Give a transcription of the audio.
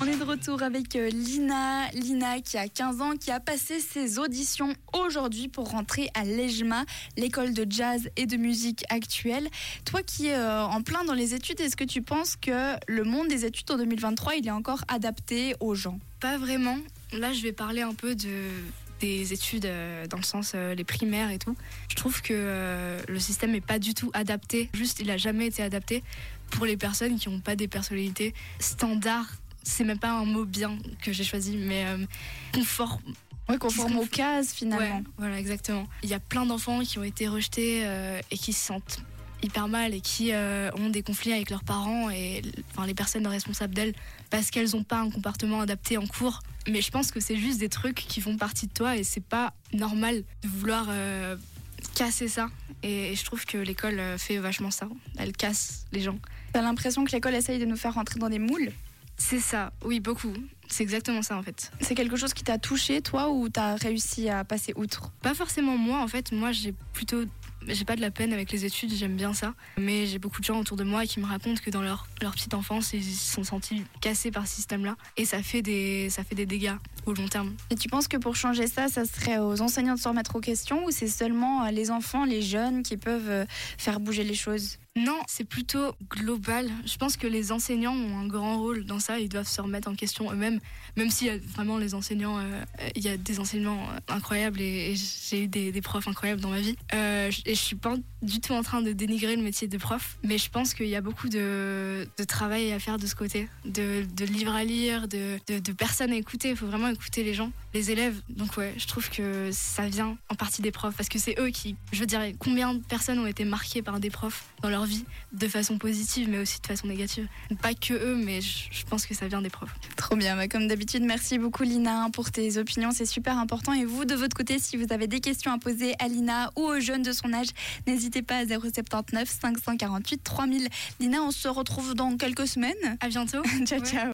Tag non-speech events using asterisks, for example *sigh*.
On est de retour avec euh, Lina. Lina qui a 15 ans, qui a passé ses auditions aujourd'hui pour rentrer à l'EJMA, l'école de jazz et de musique actuelle. Toi qui es euh, en plein dans les études, est-ce que tu penses que le monde des études en 2023, il est encore adapté aux gens? Pas vraiment. Là, je vais parler un peu de des études euh, dans le sens euh, les primaires et tout. Je trouve que euh, le système n'est pas du tout adapté. Juste, il a jamais été adapté pour les personnes qui n'ont pas des personnalités standards. C'est même pas un mot bien que j'ai choisi, mais. Oui, conforme aux cases finalement. Ouais, voilà, exactement. Il y a plein d'enfants qui ont été rejetés et qui se sentent hyper mal et qui euh, ont des conflits avec leurs parents et enfin, les personnes responsables d'elles parce qu'elles n'ont pas un comportement adapté en cours. Mais je pense que c'est juste des trucs qui font partie de toi et c'est pas normal de vouloir euh, casser ça. Et, je trouve que l'école euh, fait vachement ça. Elle casse les gens. T'as l'impression que l'école essaye de nous faire rentrer dans des moules? C'est ça, oui, beaucoup. C'est exactement ça en fait. C'est quelque chose qui t'a touché toi ou t'as réussi à passer outre? Pas forcément moi en fait, moi j'ai plutôt j'ai pas de la peine avec les études, j'aime bien ça. Mais j'ai beaucoup de gens autour de moi qui me racontent que dans leur, petite enfance, ils se sont sentis cassés par ce système-là. Et ça fait, des, ça fait des dégâts au long terme. Et tu penses que pour changer ça, ça serait aux enseignants de se remettre aux questions ou c'est seulement euh, les enfants, les jeunes qui peuvent euh, faire bouger les choses? Non, c'est plutôt global. Je pense que les enseignants ont un grand rôle dans ça. Ils doivent se remettre en question eux-mêmes. Même a vraiment les enseignants, euh, il y a des enseignements incroyables et, j'ai eu des, profs incroyables dans ma vie. Euh, et je suis pas du tout en train de dénigrer le métier de prof, mais je pense qu'il y a beaucoup de, travail à faire de ce côté, de, livres à lire, de, de, personnes à écouter. Il faut vraiment écouter les gens, les élèves. Donc ouais, je trouve que ça vient en partie des profs parce que c'est eux qui, je veux dire, combien de personnes ont été marquées par des profs dans leur vie de façon positive mais aussi de façon négative. Pas que eux, mais je, pense que ça vient des profs. Trop bien, bah, comme d'habitude, merci beaucoup Lina pour tes opinions, c'est super important. Et vous, de votre côté, si vous avez des questions à poser à Lina ou aux jeunes de son âge, n'hésitez pas à 079 548 3000. Lina, on se retrouve dans quelques semaines. À bientôt. *laughs* ciao, ciao.